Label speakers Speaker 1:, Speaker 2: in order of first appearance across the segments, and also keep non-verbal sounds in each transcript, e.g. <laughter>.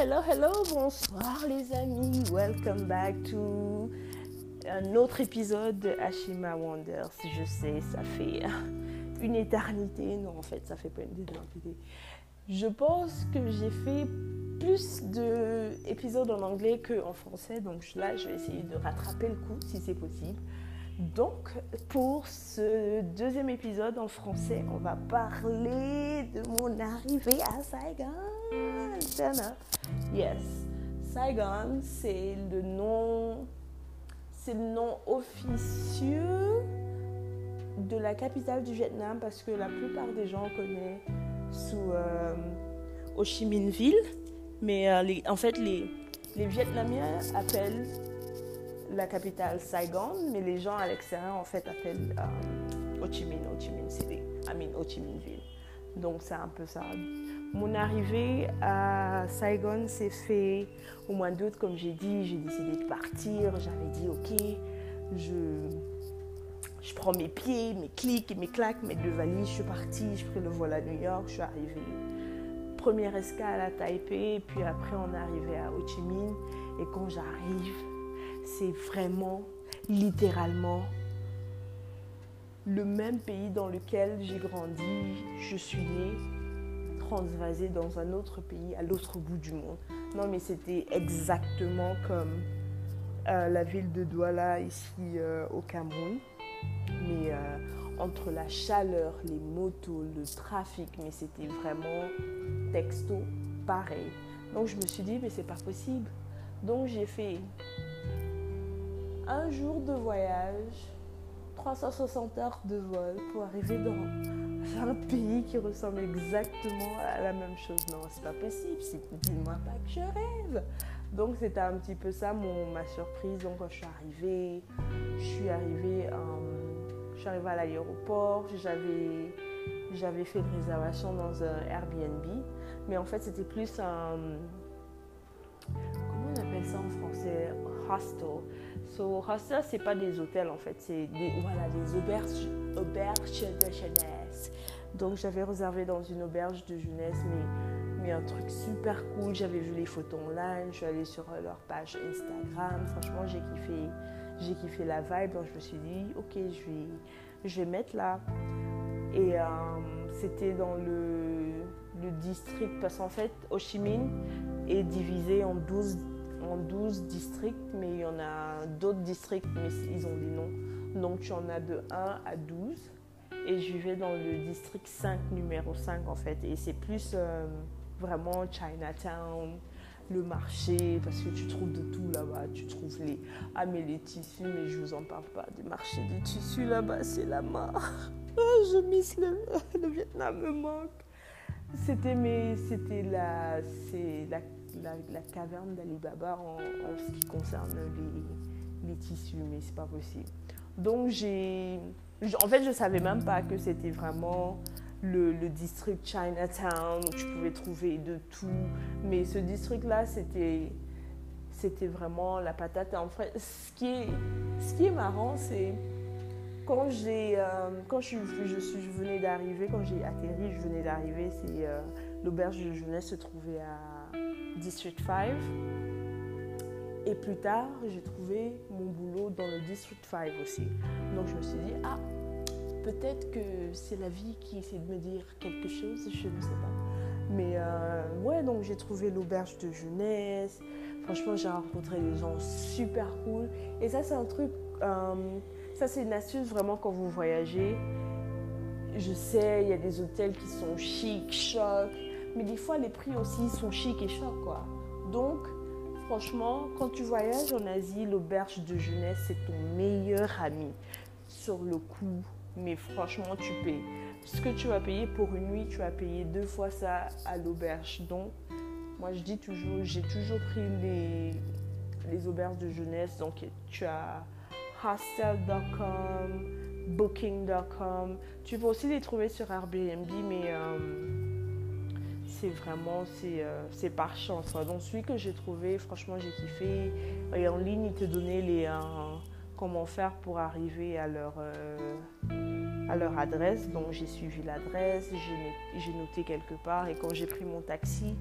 Speaker 1: hello, hello, bonsoir les amis. Welcome back to un autre épisode de Ashima Wonders. Je sais, ça fait une éternité. Non, en fait, ça fait pas une éternité. Je pense que j'ai fait plus d'épisodes en anglais qu'en français. Donc là, je vais essayer de rattraper le coup si c'est possible. Donc, pour ce deuxième épisode en français, on va parler de mon arrivée à Saigon. Yes, Saigon, c'est le nom, c'est le nom officieux de la capitale du Vietnam parce que la plupart des gens connaissent sous euh, Ho Chi Minh Ville, mais euh, en fait les, les Vietnamiens appellent la capitale Saigon, mais les gens à l'extérieur en fait appellent euh, Ho Chi Minh, Ho Chi Minh City, I mean Ho Chi Minh Ville. Donc c'est un peu ça. Mon arrivée à Saigon s'est fait au mois d'août, comme j'ai dit, j'ai décidé de partir. J'avais dit ok, je, je prends mes pieds, mes clics mes claques, mes deux valises, je suis partie, je pris le vol à New York, je suis arrivée. Première escale à Taipei, puis après on est arrivé à Ho Chi Minh. Et quand j'arrive, c'est vraiment, littéralement, le même pays dans lequel j'ai grandi, je suis née, transvasée dans un autre pays, à l'autre bout du monde. Non, mais c'était exactement comme euh, la ville de Douala, ici euh, au Cameroun. Mais euh, entre la chaleur, les motos, le trafic, mais c'était vraiment texto pareil. Donc je me suis dit, mais c'est pas possible. Donc j'ai fait un jour de voyage, 360 heures de vol pour arriver dans un pays qui ressemble exactement à la même chose. Non, c'est pas possible. Dis-moi pas que je rêve. Donc c'était un petit peu ça mon, ma surprise. Donc quand je suis arrivée, je suis arrivée, euh, je suis arrivée à l'aéroport. J'avais, j'avais fait une réservation dans un Airbnb, mais en fait c'était plus un comment on appelle ça en français? Hostel. So, hostel, c'est pas des hôtels en fait, c'est des, voilà, des auberges, auberges de jeunesse. Donc j'avais réservé dans une auberge de jeunesse, mais, un truc super cool. J'avais vu les photos online, je suis allée sur leur page Instagram. Franchement, j'ai kiffé, j'ai kiffé la vibe. Donc je me suis dit, ok, je vais, je vais mettre là. Et euh, c'était dans le, le district, parce qu'en fait, Ho Chi Minh est divisé en 12 en 12 districts, mais il y en a d'autres districts, mais ils ont des noms. Donc tu en as de 1 à 12. Et je vivais dans le district 5, numéro 5 en fait. Et c'est plus euh, vraiment Chinatown, le marché, parce que tu trouves de tout là-bas. Tu trouves les... Ah mais les tissus, mais je vous en parle pas. Des marchés de tissus là-bas, c'est la mort. <laughs> je miss le, <laughs> le Vietnam me manque. C'était mais c'était la c'est la la, caverne d'Alibaba en, en, ce qui concerne les, tissus, mais c'est pas possible. Donc j'ai, en fait, je savais même pas que c'était vraiment le, district Chinatown où tu pouvais trouver de tout, mais ce district-là, c'était c'était vraiment la patate. En fait, ce qui est, ce qui est marrant, c'est quand j'ai euh, quand je, je, suis, je venais d'arriver, quand j'ai atterri, je venais d'arriver, c'est euh, l'auberge de jeunesse se trouvait à District 5. Et plus tard, j'ai trouvé mon boulot dans le District 5 aussi. Donc je me suis dit, ah, peut-être que c'est la vie qui essaie de me dire quelque chose, je ne sais pas. Mais euh, ouais, donc j'ai trouvé l'auberge de jeunesse. Franchement, j'ai rencontré des gens super cool. Et ça, c'est un truc, euh, ça, c'est une astuce vraiment quand vous voyagez. Je sais, il y a des hôtels qui sont chic, chocs mais des fois, les prix aussi sont chics et chocs, quoi. Donc, franchement, quand tu voyages en Asie, l'auberge de jeunesse, c'est ton meilleur ami. Sur le coup, mais franchement, tu payes. Ce que tu vas payer pour une nuit, tu vas payer deux fois ça à l'auberge. Donc, moi, je dis toujours, j'ai toujours pris les, les auberges de jeunesse. Donc, tu as hostel.com, booking.com. Tu peux aussi les trouver sur Airbnb, mais... Euh, c'est vraiment, c'est, euh, par chance. Donc celui que j'ai trouvé, franchement, j'ai kiffé. Et en ligne, ils te donnaient les, euh, comment faire pour arriver à leur, euh, à leur adresse. Donc j'ai suivi l'adresse, j'ai, noté quelque part. Et quand j'ai pris mon taxi,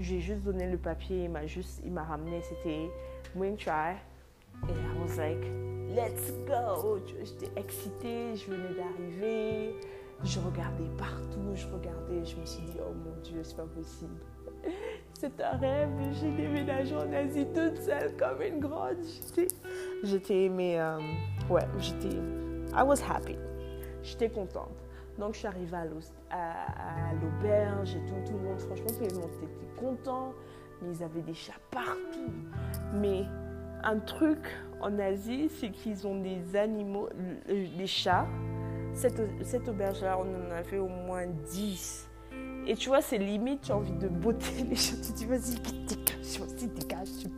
Speaker 1: J'ai juste donné le papier, il m'a juste, il m'a ramené, c'était wing try. Et I was like, let's go. J'étais excitée, je venais d'arriver, je regardais partout, je regardais, je me suis dit, oh mon Dieu, c'est pas possible. <laughs> C'est un rêve, j'ai déménagé en Asie toute seule comme une grande. J'étais, mais euh, ouais, j'étais, I was happy. J'étais contente. Donc je suis arrivée à l'auberge et tout, tout le monde, franchement, tout le monde était content, mais ils avaient des chats partout. Mais un truc en Asie, c'est qu'ils ont des animaux, des chats. Cette, cette auberge-là, on en avait au moins 10. Et tu vois, c'est limite, tu as envie de botter les chats. Tu dis, vas-y, dégage, vas-y, dégage, tu,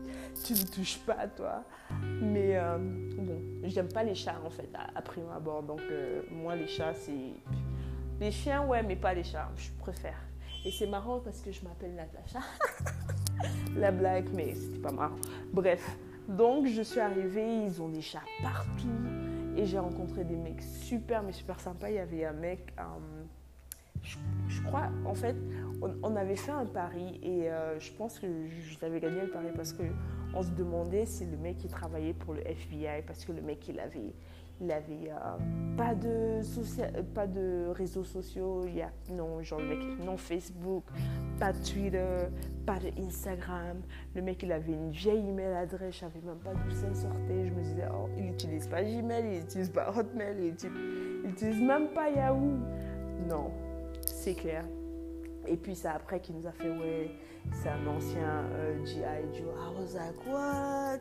Speaker 1: tu ne touches pas, toi. Mais euh, bon, j'aime pas les chats, en fait, à, prime abord. Donc, euh, moi, les chats, c'est. Les chiens, ouais, mais pas les chats, je préfère. Et c'est marrant parce que je m'appelle Natacha. <laughs> La blague, mais c'était pas marrant. Bref, donc je suis arrivée, ils ont des chats partout. Et j'ai rencontré des mecs super, mais super sympas. Il y avait un mec, euh, je, crois, en fait, on, avait fait un pari et euh, je pense que j'avais gagné le pari parce qu'on se demandait si le mec qui travaillait pour le FBI, parce que le mec il avait il avait euh, pas, de pas de réseaux sociaux, il y a, non, genre le mec, non Facebook, pas Twitter, pas de Instagram. Le mec, il avait une vieille email adresse, je savais même pas d'où ça sortait. Je me disais, oh, il n'utilise pas Gmail, il n'utilise pas Hotmail, il n'utilise même pas Yahoo. Non, c'est clair. Et puis c'est après qu'il nous a fait, ouais, c'est un ancien euh, GI Joe. I was like, what?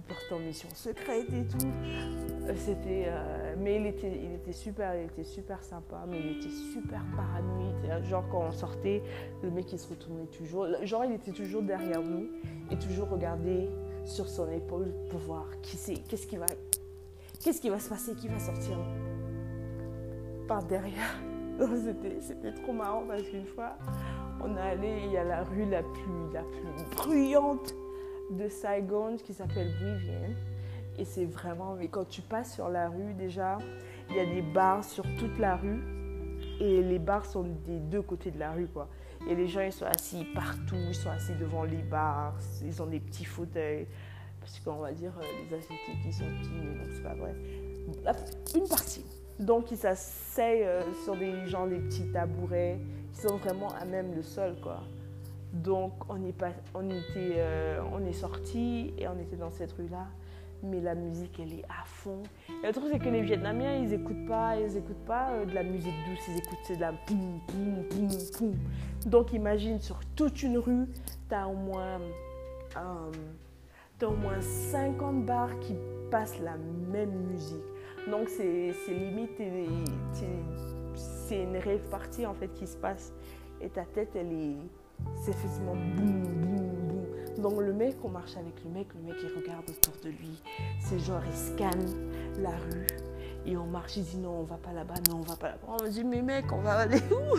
Speaker 1: Portait en mission secrète et tout. Euh, c'était, euh, mais il était, il était super, il était super sympa, mais il était super paranoïde. Genre quand on sortait, le mec il se retournait toujours. Genre il était toujours derrière nous et toujours regardé sur son épaule pour voir qui c'est, qu'est-ce qui va, qu'est-ce qui va se passer, qui va sortir par derrière. <laughs> C'était, c'était trop marrant parce qu'une fois, on est allé, il y a la rue la plus, la plus bruyante de Saigon qui s'appelle Vivian. Et c'est vraiment, mais quand tu passes sur la rue déjà, il y a des bars sur toute la rue. Et les bars sont des deux côtés de la rue, quoi. Et les gens, ils sont assis partout, ils sont assis devant les bars, ils ont des petits fauteuils. Parce qu'on va dire, euh, les Asiatiques, ils sont petits, mais non, c'est pas vrai. Une partie. Donc, ils s'asseyent euh, sur des gens, des petits tabourets, qui sont vraiment à même le sol, quoi. Donc on est, pas, on était, euh, sorti et on était dans cette rue-là. Mais la musique, elle est à fond. Et le truc, c'est que les Vietnamiens, ils n'écoutent pas, ils écoutent pas euh, de la musique douce, ils écoutent de la boum, boum, boum, boum. Donc imagine, sur toute une rue, tu as au moins, euh, au moins 50 bars qui passent la même musique. Donc c'est limite, c'est une rêve partie en fait qui se passe. Et ta tête, elle est c'est effectivement boum, boum, boum. Donc le mec, on marche avec le mec, le mec il regarde autour de lui. C'est genre il scanne la rue et on marche. Il dit non, on va pas là-bas, non, on va pas là-bas. On dit mais mec, on va aller où?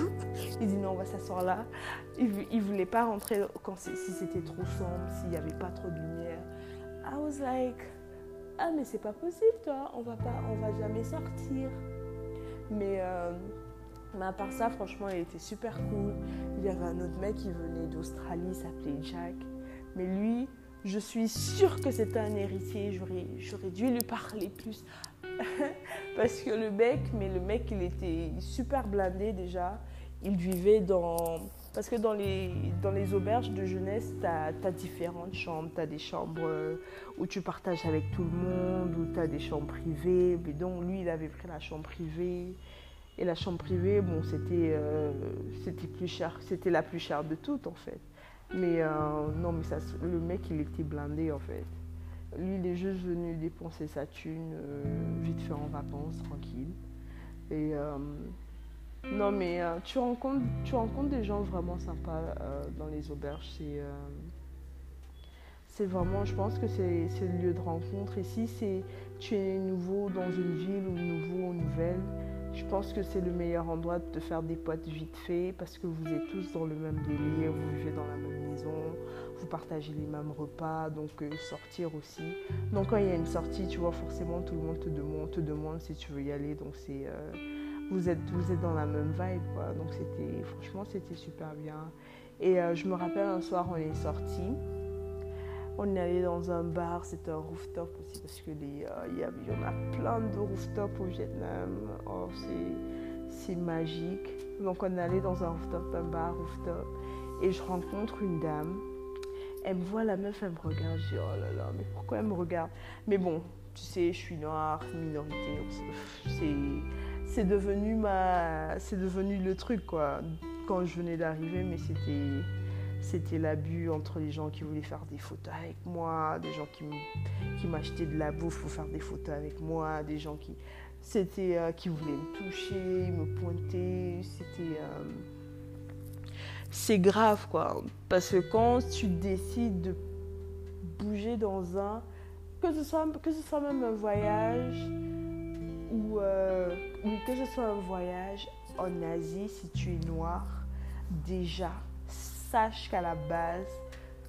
Speaker 1: Il dit non, on va s'asseoir là. Il, il voulait pas rentrer quand si c'était trop sombre, s'il n'y avait pas trop de lumière. I was like ah mais c'est pas possible toi, on va pas, on va jamais sortir. Mais euh, mais à part ça, franchement, il était super cool. Il y avait un autre mec qui venait d'Australie, s'appelait Jack. Mais lui, je suis sûre que c'était un héritier. J'aurais dû lui parler plus. <laughs> Parce que le mec, mais le mec, il était super blindé déjà. Il vivait dans. Parce que dans les, dans les auberges de jeunesse, tu as, as, différentes chambres. Tu as des chambres euh, où tu partages avec tout le monde, où tu as des chambres privées. Mais donc, lui, il avait pris la chambre privée. Et la chambre privée, bon, c'était euh, c'était plus cher, c'était la plus chère de toutes en fait. Mais euh, non, mais ça, le mec, il était blindé en fait. Lui, il est juste venu dépenser sa thune, euh, vite fait en vacances, tranquille. Et non, mais tu, rencontres, tu rencontres des gens vraiment sympas dans les auberges. C'est c'est vraiment, je pense que c'est le lieu de rencontre. Et si tu es nouveau dans une ville ou nouveau ou nouvelle, je pense que c'est le meilleur endroit de faire des potes vite fait parce que vous êtes tous dans le même délire, vous vivez dans la même maison, vous partagez les mêmes repas, donc euh, sortir aussi. Donc quand il y a une sortie, tu vois, forcément tout le monde te demande, te demande si tu veux y aller. Donc c'est, euh, vous, êtes, vous êtes dans la même vibe, quoi. Donc c'était, franchement, c'était super bien. Et euh, je me rappelle un soir, on est sorti. On est allé dans un bar, c'était un rooftop aussi parce que euh, y, en a plein de rooftops au Vietnam. Oh, c'est magique. Donc on est allé dans un rooftop, un bar rooftop. Et je rencontre une dame. Elle me voit, la meuf, elle me regarde. Je dis, oh là là, mais pourquoi elle me regarde? Mais bon, tu sais, je suis noire, minorité. C'est devenu, ma, devenu le truc, quoi. Quand je venais d'arriver, mais c'était c'était l'abus entre les gens qui voulaient faire des photos avec moi, des gens qui m'achetaient de la bouffe pour faire des photos avec moi, des gens qui, c'était, euh, qui voulaient me toucher, me pointer. C'était. Euh, c'est grave, quoi. Parce que quand tu décides de bouger dans un. Que ce soit, que ce soit même un voyage ou, euh, que ce soit un voyage en Asie, si tu es noir, déjà, sache qu'à la base,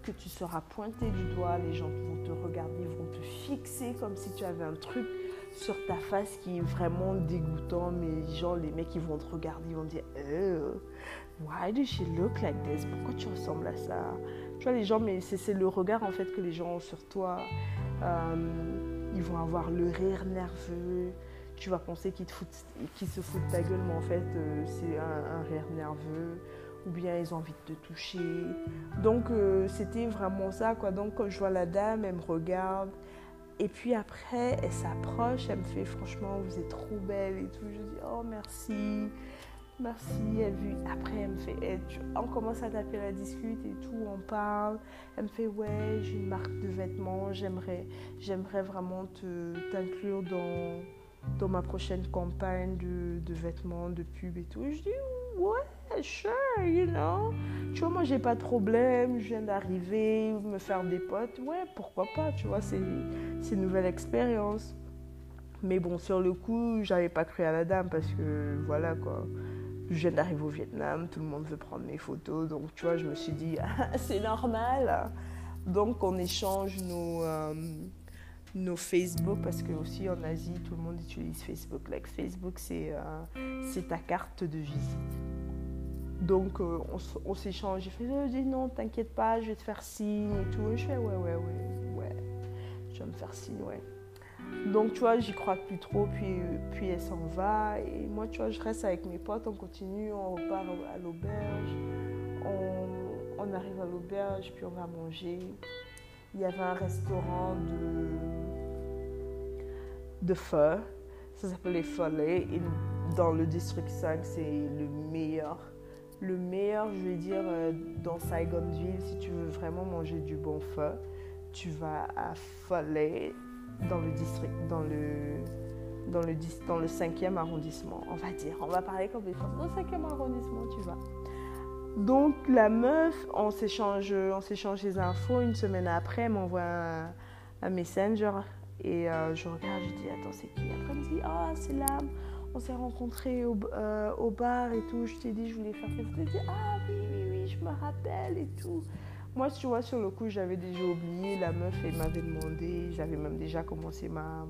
Speaker 1: que tu seras pointé du doigt, les gens vont te regarder, vont te fixer comme si tu avais un truc sur ta face qui est vraiment dégoûtant, mais genre les mecs ils vont te regarder, ils vont dire oh, Why does she look like this? Pourquoi tu ressembles à ça? Tu vois les gens, mais c'est le regard en fait que les gens ont sur toi. Euh, ils vont avoir le rire nerveux. Tu vas penser qu'ils se foutent de ta gueule, mais en fait euh, c'est un rire nerveux ou bien ils ont envie de te toucher. Donc euh, c'était vraiment ça quoi. Donc quand je vois la dame, elle me regarde et puis après elle s'approche, elle me fait franchement vous êtes trop belle et tout. Je dis oh merci. Merci, elle vu. Après, elle me fait, on commence à taper la discute et tout, on parle. Elle me fait, ouais, j'ai une marque de vêtements, j'aimerais, j'aimerais vraiment te, t'inclure dans, dans ma prochaine campagne de, de vêtements, de pub et tout. je dis, ouais, sure, you know. Tu vois, moi, j'ai pas de problème, je viens d'arriver, me faire des potes. Ouais, pourquoi pas, tu vois, c'est, une nouvelle expérience. Mais bon, sur le coup, j'avais pas cru à la dame parce que, voilà, quoi. Je viens d'arriver au Vietnam, tout le monde veut prendre mes photos. Donc, tu vois, je me suis dit, <laughs> c'est normal. Donc, on échange nos, euh, nos Facebook parce que aussi en Asie, tout le monde utilise Facebook. Like, Facebook, c'est euh, ta carte de visite. Donc, euh, on, s'échange. Je je dis non, t'inquiète pas, je vais te faire signe et tout. Je fais, ouais, ouais, ouais, ouais. Je vais me faire signe, ouais. Donc, tu vois, j'y crois plus trop. Puis, puis elle s'en va. Et moi, tu vois, je reste avec mes potes. On continue, on repart à l'auberge. On, on arrive à l'auberge, puis on va manger. Il y avait un restaurant de, de feu. Ça s'appelait Follet. Et dans le district 5, c'est le meilleur le meilleur, je vais dire, euh, dans Saigonville, si tu veux vraiment manger du bon feu, tu vas à Follet, dans le district, dans le, dans le, dans le 5e arrondissement, on va dire. On va parler comme des Français. Le 5e arrondissement, tu vas. Donc, la meuf, on s'échange, on s'échange les infos. Une semaine après, elle m'envoie un, messenger. Et euh, je regarde, je dis, attends, c'est qui? Après, elle me dit, ah, c'est l'âme on s'est rencontrés au, euh, au, bar et tout. Je t'ai dit, je voulais faire quelque chose. dit, ah oui, oui, oui, je me rappelle et tout. Moi, tu vois, sur le coup, j'avais déjà oublié. La meuf, elle m'avait demandé. J'avais même déjà commencé ma,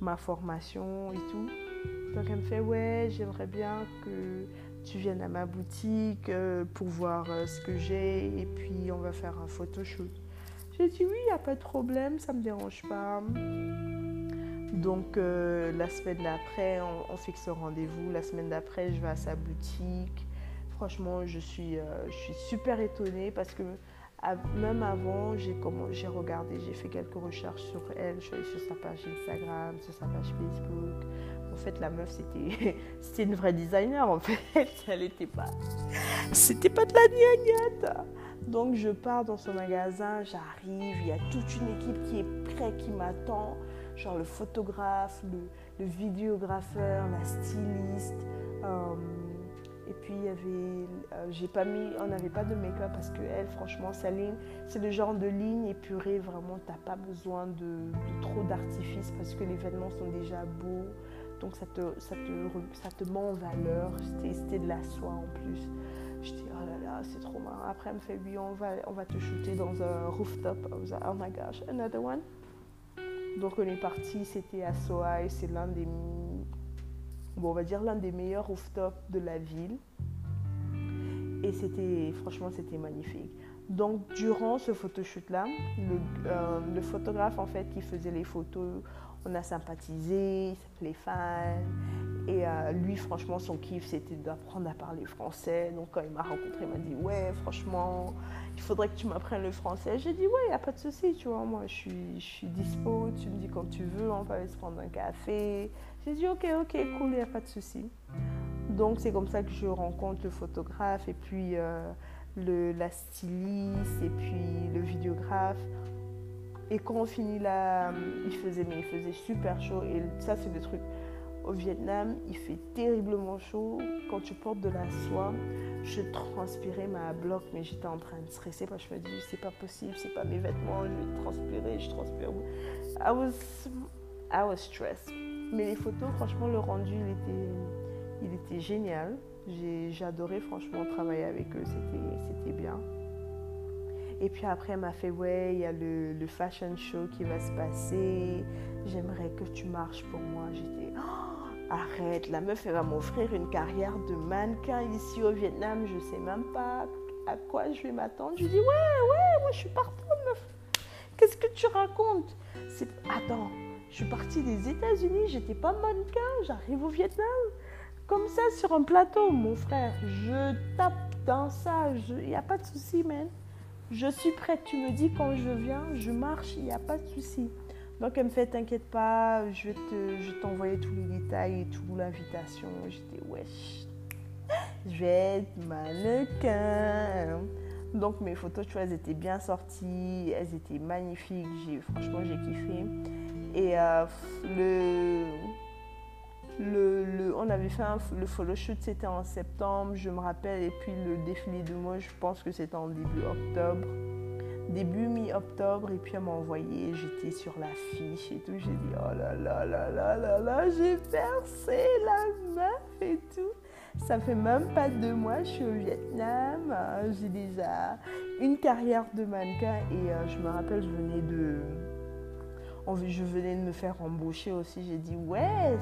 Speaker 1: ma formation et tout. Donc, elle me fait, ouais, j'aimerais bien que tu viennes à ma boutique euh, pour voir ce que j'ai et puis on va faire un photoshoot. J'ai dit, oui, il n'y a pas de problème, ça ne me dérange pas. Donc euh, la semaine d'après, on, fixe rendez-vous. La semaine d'après, je vais à sa boutique. Franchement, je suis, euh, je suis super étonnée parce que même avant, j'ai regardé, j'ai fait quelques recherches sur elle. Je suis allée sur sa page Instagram, sur sa page Facebook. En fait, la meuf, c'était <laughs> une vraie designer. En fait, <laughs> elle n'était pas, c'était pas de la gniognette. Donc, je pars dans son magasin, j'arrive, il y a toute une équipe qui est prête, qui m'attend genre le photographe, le, vidéographeur, la styliste. Euh, et puis il y avait, euh, j'ai pas mis, on n'avait pas de make-up parce que elle, franchement, sa ligne, c'est le genre de ligne épurée. Vraiment, t'as pas besoin de, trop d'artifice parce que les vêtements sont déjà beaux. Donc ça te, ça te, ça te met en valeur. C'était de la soie en plus. Je dis, oh là là, c'est trop marrant. Après, elle me fait, oui, on va, on va te shooter dans un rooftop. oh my gosh, another one. Donc on est parti, c'était à Sohai, c'est l'un des, bon, on va dire l'un des meilleurs rooftops de la ville. Et c'était, franchement, c'était magnifique. Donc, durant ce photoshoot-là, le, euh, le, photographe, en fait, qui faisait les photos, on a sympathisé, il s'appelait Fan. Et euh, lui, franchement, son kiff, c'était d'apprendre à parler français. Donc, quand il m'a rencontré, il m'a dit Ouais, franchement, il faudrait que tu m'apprennes le français. J'ai dit Ouais, n'y a pas de souci, tu vois. Moi, je suis, je suis dispo. Tu me dis quand tu veux, on va aller se prendre un café. J'ai dit Ok, ok, cool, n'y a pas de souci. Donc, c'est comme ça que je rencontre le photographe et puis euh, le, la styliste et puis le vidéographe. Et quand on finit là, il faisait, mais il faisait super chaud. Et ça, c'est le truc. Au Vietnam, il fait terriblement chaud. Quand tu portes de la soie, je transpirais ma bloc, mais j'étais en train de stresser parce que je me dis, c'est pas possible, c'est pas mes vêtements, je vais transpirer, je transpire. I was, I was stressed. Mais les photos, franchement, le rendu, il était, il était génial. J'ai adoré, franchement, travailler avec eux, c'était bien. Et puis après, elle m'a fait Ouais, il y a le, fashion show qui va se passer. J'aimerais que tu marches pour moi. J'étais oh, Arrête, la meuf, elle va m'offrir une carrière de mannequin ici au Vietnam. Je sais même pas à quoi je vais m'attendre. Je dis Ouais, ouais, moi je suis partie, meuf. Qu'est-ce que tu racontes? Attends, je suis partie des États-Unis, j'étais pas mannequin, j'arrive au Vietnam. Comme ça, sur un plateau, mon frère, je tape dans ça, il n'y a pas de souci, man. Je suis prête, tu me dis quand je viens, je marche, il n'y a pas de souci. Donc elle me fait, t'inquiète pas, je vais, te, t'envoyer tous les détails et toute l'invitation. J'étais, wesh, je vais être mannequin. Donc mes photos, tu vois, elles étaient bien sorties, elles étaient magnifiques. J'ai, franchement, j'ai kiffé. Et euh, le le, on avait fait un, le follow shoot, c'était en septembre, je me rappelle, et puis le défilé de moi, je pense que c'était en début octobre, début mi-octobre, et puis elle m'a envoyé, j'étais sur l'affiche et tout, j'ai dit oh là là là là là là, j'ai percé la meuf et tout. Ça fait même pas deux mois, je suis au Vietnam, euh, j'ai déjà une carrière de mannequin et euh, je me rappelle, je venais de je venais de me faire embaucher aussi. J'ai dit, ouais,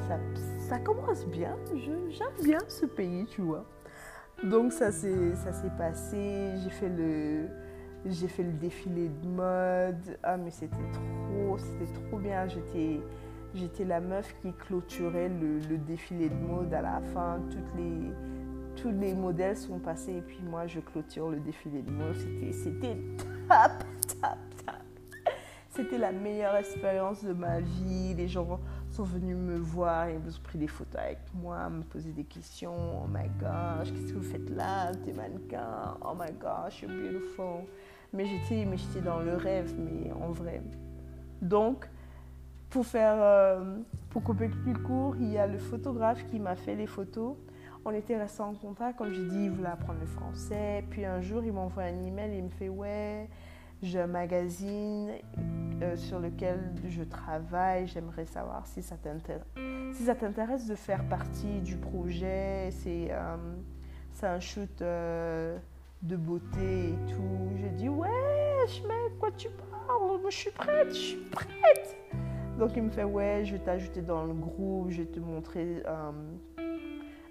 Speaker 1: ça, commence bien. J'aime bien ce pays, tu vois. Donc ça s'est passé. J'ai fait le défilé de mode. Ah mais c'était trop, c'était trop bien. J'étais la meuf qui clôturait le, défilé de mode à la fin. Tous les modèles sont passés et puis moi je clôture le défilé de mode. C'était c'était <laughs> top top c'était la meilleure expérience de ma vie. Les gens sont venus me voir, ils ont pris des photos avec moi, me poser des questions. Oh my gosh, qu'est-ce que vous faites là T'es mannequin? Oh my gosh, you're beautiful. Mais j'étais, mais j'étais dans le rêve, mais en vrai. Donc, pour faire, euh, pour couper plus court, il y a le photographe qui m'a fait les photos. On était restés en contact, comme j'ai dit, il voulait apprendre le français. Puis un jour, il m'envoie un email et il me fait ouais j'ai un magazine euh, sur lequel je travaille. J'aimerais savoir si ça t'intéresse, de faire partie du projet. C'est euh, un shoot euh, de beauté et tout. Je dis ouais, mec, quoi tu parles? Je suis prête, je suis prête. Donc il me fait ouais, je vais t'ajouter dans le groupe, je vais te montrer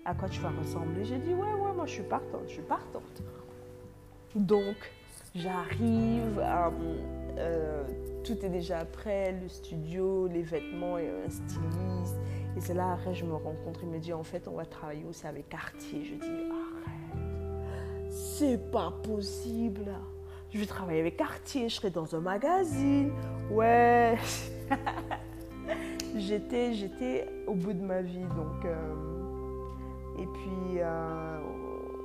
Speaker 1: à quoi tu vas ressembler. J'ai dit ouais, ouais, moi je suis partante, je suis partante. Donc J'arrive, euh, euh, tout est déjà prêt, le studio, les vêtements et un styliste. Et c'est là, après, je me rencontre. Il me dit, en fait, on va travailler aussi avec Cartier. Je dis, arrête, c'est pas possible. Je vais travailler avec Cartier, je serai dans un magazine. Ouais. <laughs> j'étais, j'étais au bout de ma vie. Donc, euh, et puis,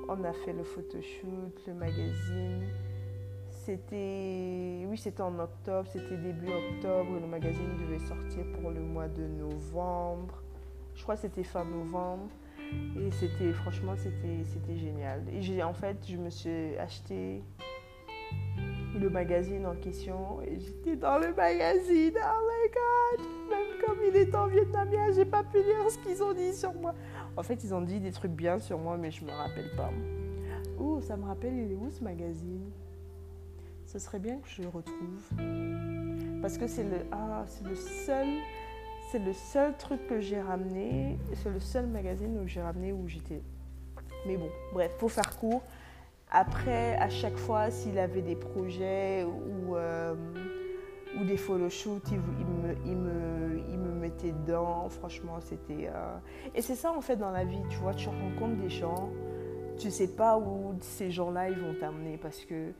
Speaker 1: on a fait le photoshoot, le magazine. C'était, oui, c'était en octobre, c'était début octobre. Le magazine devait sortir pour le mois de novembre. Je crois que c'était fin novembre. Et c'était, franchement, c'était, c'était génial. Et j'ai, en fait, je me suis acheté le magazine en question et j'étais dans le magazine. Oh my god! Même comme il est en vietnamien, j'ai pas pu lire ce qu'ils ont dit sur moi. En fait, ils ont dit des trucs bien sur moi, mais je me rappelle pas. Oh, ça me rappelle, il est où ce magazine? Ce serait bien que je le retrouve. Parce que c'est le, ah, c'est le seul, c'est le seul truc que j'ai ramené, c'est le seul magazine où j'ai ramené où j'étais. Mais bon, bref, pour faire court, après, à chaque fois, s'il avait des projets ou, euh, ou des photoshoots, il, il, me, il, me, il, me, mettait dedans. Franchement, c'était. Euh, Et c'est ça, en fait, dans la vie, tu vois, tu rencontres des gens, tu sais pas où ces gens-là, vont t'amener parce que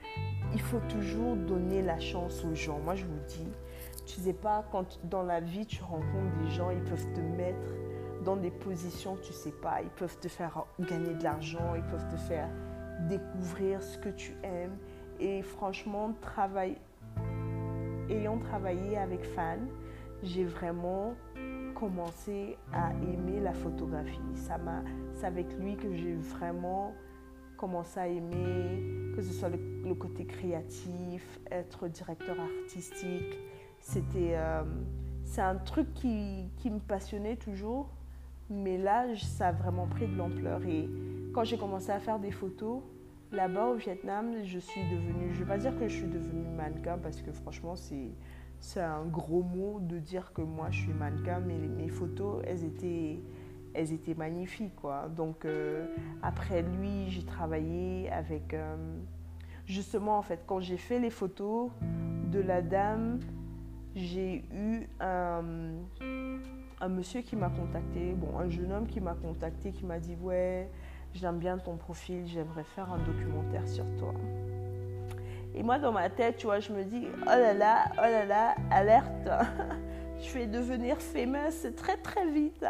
Speaker 1: il faut toujours donner la chance aux gens. Moi, je vous dis, tu sais pas, quand dans la vie, tu rencontres des gens, ils peuvent te mettre dans des positions tu sais pas. Ils peuvent te faire gagner de l'argent, ils peuvent te faire découvrir ce que tu aimes. Et franchement, travail, ayant travaillé avec Fan, j'ai vraiment commencé à aimer la photographie. C'est avec lui que j'ai vraiment commencé à aimer, que ce soit le, le côté créatif, être directeur artistique. C'était, euh, c'est un truc qui, qui, me passionnait toujours, mais là, ça a vraiment pris de l'ampleur. Et quand j'ai commencé à faire des photos, là-bas au Vietnam, je suis devenue, je ne vais pas dire que je suis devenue mannequin parce que franchement, c'est, c'est un gros mot de dire que moi je suis mannequin, mais mes photos, elles étaient, elles étaient magnifiques. Quoi. Donc euh, après lui, j'ai travaillé avec... Euh, justement, en fait, quand j'ai fait les photos de la dame, j'ai eu un, un monsieur qui m'a contacté, bon, un jeune homme qui m'a contacté, qui m'a dit, ouais, j'aime bien ton profil, j'aimerais faire un documentaire sur toi. Et moi, dans ma tête, tu vois, je me dis, oh là là, oh là là, alerte. <laughs> je vais devenir famous très très vite.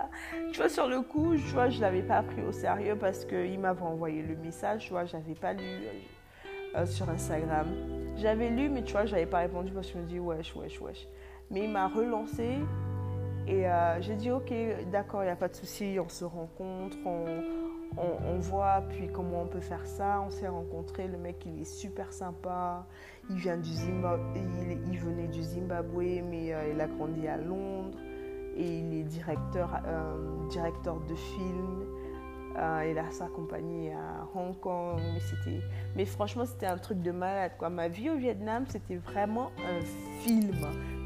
Speaker 1: Tu vois, sur le coup, tu vois, je ne l'avais pas pris au sérieux parce qu'il m'avait envoyé le message, tu vois, je n'avais pas lu euh, sur Instagram. J'avais lu, mais tu vois, je n'avais pas répondu parce que je me dis, wesh, wesh, wesh. Mais il m'a relancé et euh, j'ai dit, ok, d'accord, il n'y a pas de souci, on se rencontre, on, on, voit puis comment on peut faire ça. On s'est rencontrés, le mec il est super sympa. Il, vient du Zimbabwe, il, il venait du Zimbabwe, mais euh, il a grandi à Londres et il est directeur, euh, directeur de film. Euh, il a sa compagnie à Hong Kong. Mais, c'était, mais franchement, c'était un truc de malade. Quoi. Ma vie au Vietnam, c'était vraiment un film.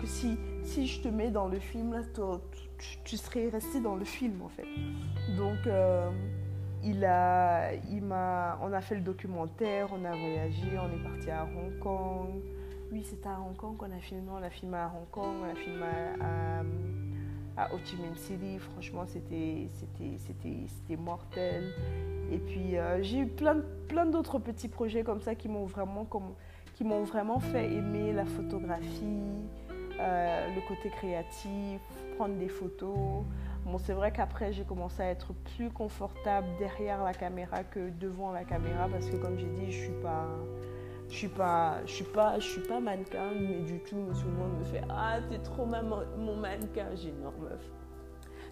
Speaker 1: Que si, si je te mets dans le film, là, tu, tu serais resté dans le film en fait. Donc on a fait le documentaire, on a voyagé, on est parti à Hong Kong. Oui, c'était à Hong Kong qu'on a filmé. On a filmé à Hong Kong, on a filmé à, à, City. Franchement, c'était, mortel. Et puis, euh, j'ai eu plein, d'autres petits projets comme ça qui m'ont vraiment, comme, qui m'ont vraiment fait aimer la photographie, euh, le côté créatif, prendre des photos. Bon, c'est vrai qu'après, j'ai commencé à être plus confortable derrière la caméra que devant la caméra parce que, comme j'ai dit, je suis pas. Je suis pas, je suis pas, je suis pas mannequin, mais du tout, tout le monde me fait Ah, t'es trop ma, mon mannequin. J'ai non, meuf.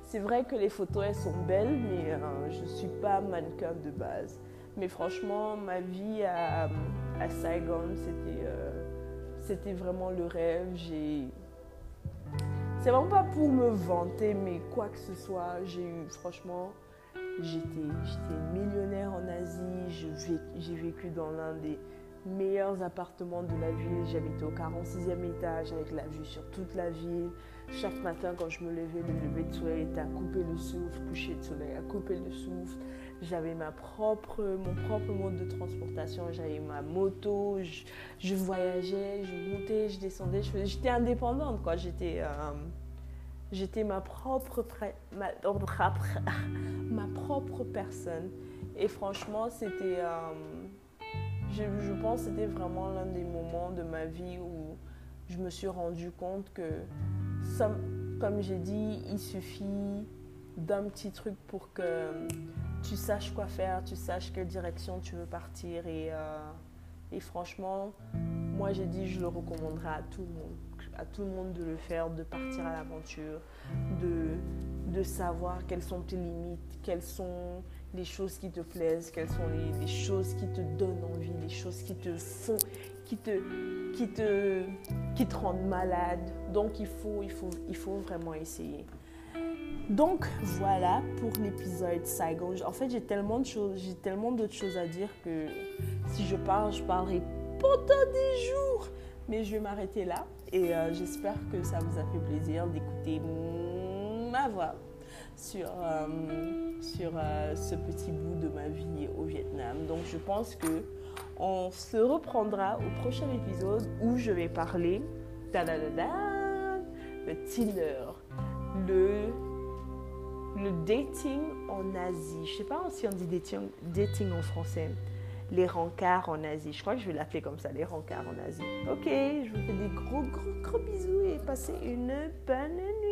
Speaker 1: C'est vrai que les photos, elles sont belles, mais euh, je suis pas mannequin de base. Mais franchement, ma vie à, à Saigon, c'était euh, c'était vraiment le rêve. J'ai c'est vraiment pas pour me vanter, mais quoi que ce soit, j'ai eu, franchement, j'étais millionnaire en Asie, j'ai vécu dans l'un des meilleurs appartements de la ville. J'habitais au 46e étage avec la vue sur toute la ville. Chaque matin, quand je me levais, le lever de soleil était à couper le souffle, coucher de soleil à couper le souffle. J'avais ma propre, mon propre mode de transportation. J'avais ma moto, je, voyageais, je montais, je descendais. J'étais indépendante, quoi. J'étais, euh, j'étais ma propre, ma, <laughs> ma, propre personne. Et franchement, c'était, euh, je, je pense, c'était vraiment l'un des moments de ma vie où je me suis rendu compte que, comme j'ai dit, il suffit d'un petit truc pour que tu saches quoi faire, tu saches quelle direction tu veux partir. Et, euh, et franchement, moi j'ai dit, je le recommanderais à tout le monde. À tout le monde de le faire, de partir à l'aventure, de, savoir quelles sont tes limites, quelles sont les choses qui te plaisent, quelles sont les, choses qui te donnent envie, les choses qui te font, qui te, rendent malade. Donc il faut vraiment essayer. Donc voilà pour l'épisode Saigon. En fait, j'ai tellement de choses, j'ai tellement d'autres choses à dire que si je parle, je parlerai pendant des jours. Mais je vais m'arrêter là et euh, j'espère que ça vous a fait plaisir d'écouter ma voix sur, euh, sur euh, ce petit bout de ma vie au Vietnam. Donc je pense que On se reprendra au prochain épisode où je vais parler le Tinder, le, le dating en Asie. Je sais pas si on dit dating, dating en français. Les rencarts en Asie. Je crois que je vais l'appeler comme ça, les rencarts en Asie. Ok, je vous fais des gros, gros, gros bisous et passez une bonne nuit.